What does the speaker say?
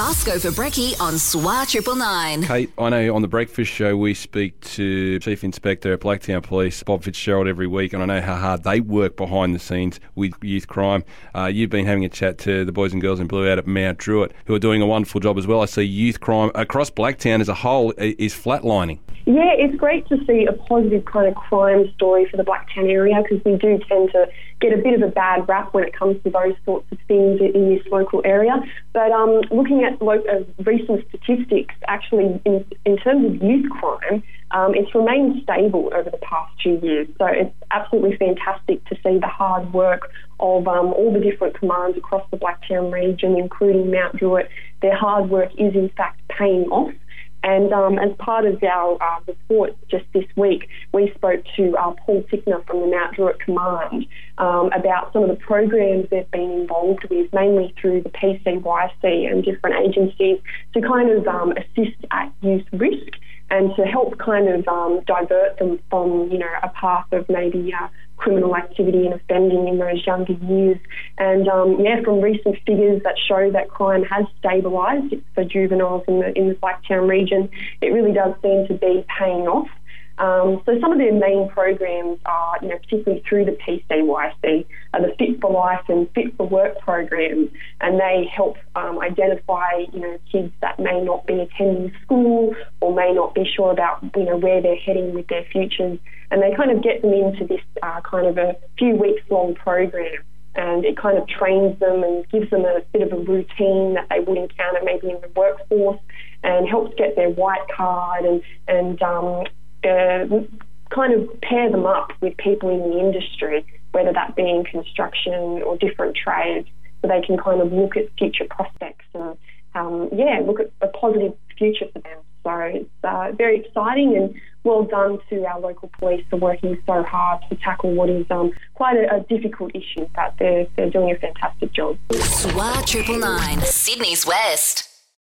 Basco for Brecky on SWR Triple Nine. Kate, I know on the Breakfast Show we speak to Chief Inspector at Blacktown Police, Bob Fitzgerald, every week, and I know how hard they work behind the scenes with youth crime. Uh, you've been having a chat to the boys and girls in blue out at Mount Druitt, who are doing a wonderful job as well. I see youth crime across Blacktown as a whole is flatlining. Yeah, it's great to see a positive kind of crime story for the Blacktown area because we do tend to get a bit of a bad rap when it comes to those sorts of things in this local area. But um, looking at lo- uh, recent statistics, actually, in, in terms of youth crime, um, it's remained stable over the past two years. So it's absolutely fantastic to see the hard work of um, all the different commands across the Blacktown region, including Mount Druitt. Their hard work is in fact paying off. And um, as part of our uh, report just this week, we spoke to uh, Paul Tickner from the Mount Druitt Command um, about some of the programs they've been involved with, mainly through the PCYC and different agencies, to kind of um, assist at youth risk and to help kind of um, divert them from, you know, a path of maybe uh, criminal activity and offending in those younger years. And um, yeah, from recent figures that show that crime has stabilised for juveniles in the in the Blacktown region, it really does seem to be paying off. Um, so some of their main programs are, you know, particularly through the PCYC, and Fit for Work programs, and they help um, identify, you know, kids that may not be attending school or may not be sure about, you know, where they're heading with their futures, and they kind of get them into this uh, kind of a few weeks long program and it kind of trains them and gives them a bit of a routine that they would encounter maybe in the workforce and helps get their white card and, and um, uh, kind of pair them up with people in the industry, whether that be in construction or different trades, so they can kind of look at future prospects and, um, yeah, look at a positive future for them. So it's uh, very exciting and well done to our local police for working so hard to tackle what is um, quite a, a, difficult issue, but they're, they're doing a fantastic job. SWR Triple Nine, Sydney's West.